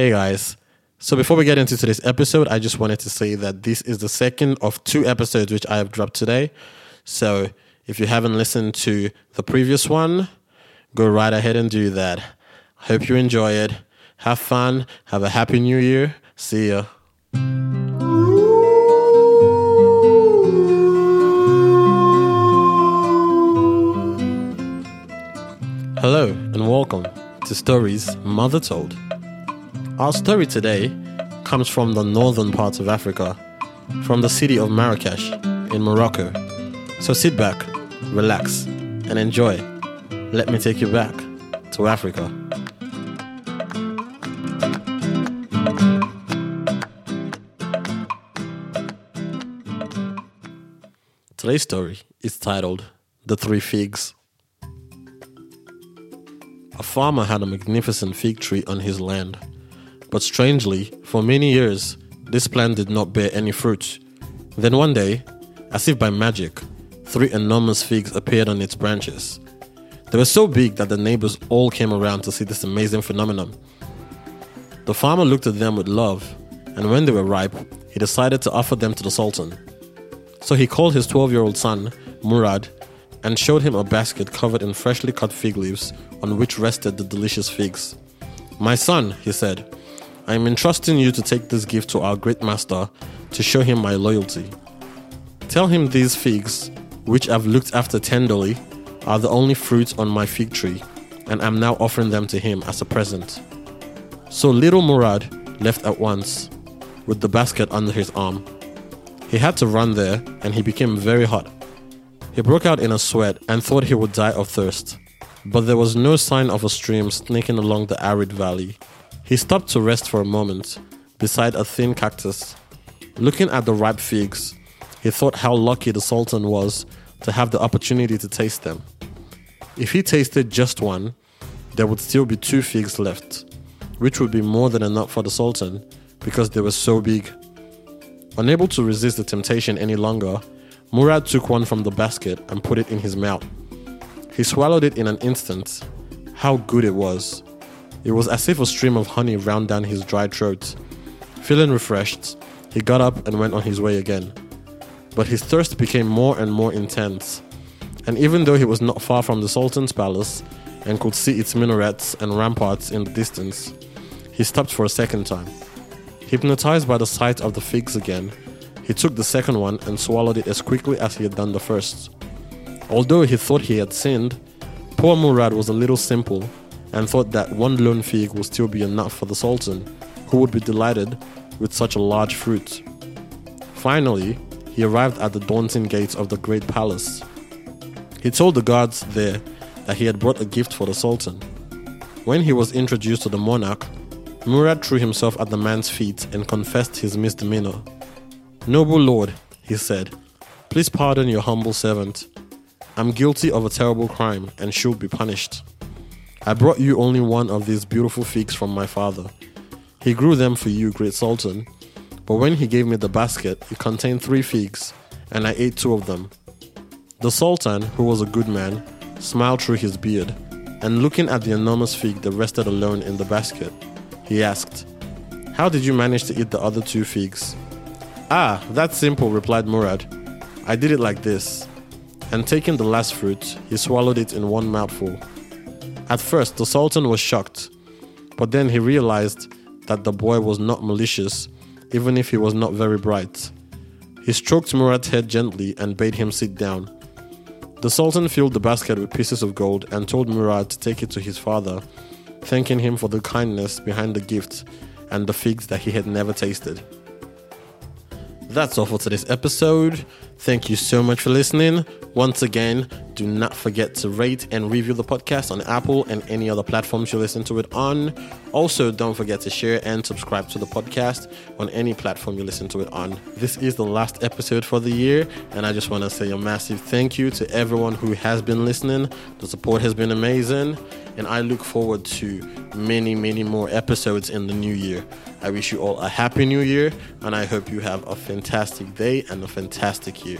Hey guys. So before we get into today's episode, I just wanted to say that this is the second of two episodes which I have dropped today. So if you haven't listened to the previous one, go right ahead and do that. Hope you enjoy it. Have fun. Have a happy new year. See ya. Hello and welcome to Stories Mother Told. Our story today comes from the northern parts of Africa, from the city of Marrakesh in Morocco. So sit back, relax, and enjoy. Let me take you back to Africa. Today's story is titled The Three Figs. A farmer had a magnificent fig tree on his land. But strangely, for many years, this plan did not bear any fruit. Then one day, as if by magic, three enormous figs appeared on its branches. They were so big that the neighbors all came around to see this amazing phenomenon. The farmer looked at them with love, and when they were ripe, he decided to offer them to the Sultan. So he called his 12 year old son, Murad, and showed him a basket covered in freshly cut fig leaves on which rested the delicious figs. My son, he said, I am entrusting you to take this gift to our great master to show him my loyalty. Tell him these figs, which I've looked after tenderly, are the only fruits on my fig tree, and I am now offering them to him as a present. So little Murad left at once, with the basket under his arm. He had to run there, and he became very hot. He broke out in a sweat and thought he would die of thirst. But there was no sign of a stream snaking along the arid valley. He stopped to rest for a moment beside a thin cactus. Looking at the ripe figs, he thought how lucky the Sultan was to have the opportunity to taste them. If he tasted just one, there would still be two figs left, which would be more than enough for the Sultan because they were so big. Unable to resist the temptation any longer, Murad took one from the basket and put it in his mouth. He swallowed it in an instant. How good it was! It was as if a stream of honey ran down his dry throat. Feeling refreshed, he got up and went on his way again. But his thirst became more and more intense, and even though he was not far from the Sultan's palace and could see its minarets and ramparts in the distance, he stopped for a second time. Hypnotized by the sight of the figs again, he took the second one and swallowed it as quickly as he had done the first. Although he thought he had sinned, poor Murad was a little simple and thought that one lone fig would still be enough for the Sultan, who would be delighted with such a large fruit. Finally, he arrived at the daunting gates of the great palace. He told the guards there that he had brought a gift for the Sultan. When he was introduced to the monarch, Murad threw himself at the man's feet and confessed his misdemeanor. Noble lord, he said, please pardon your humble servant. I'm guilty of a terrible crime and should be punished. I brought you only one of these beautiful figs from my father. He grew them for you, great Sultan. But when he gave me the basket, it contained three figs, and I ate two of them. The Sultan, who was a good man, smiled through his beard, and looking at the enormous fig that rested alone in the basket, he asked, How did you manage to eat the other two figs? Ah, that's simple, replied Murad. I did it like this. And taking the last fruit, he swallowed it in one mouthful. At first, the Sultan was shocked, but then he realized that the boy was not malicious, even if he was not very bright. He stroked Murad's head gently and bade him sit down. The Sultan filled the basket with pieces of gold and told Murad to take it to his father, thanking him for the kindness behind the gift and the figs that he had never tasted. That's all for today's episode. Thank you so much for listening. Once again, do not forget to rate and review the podcast on Apple and any other platforms you listen to it on. Also, don't forget to share and subscribe to the podcast on any platform you listen to it on. This is the last episode for the year, and I just want to say a massive thank you to everyone who has been listening. The support has been amazing, and I look forward to many, many more episodes in the new year. I wish you all a happy new year, and I hope you have a fantastic day and a fantastic year.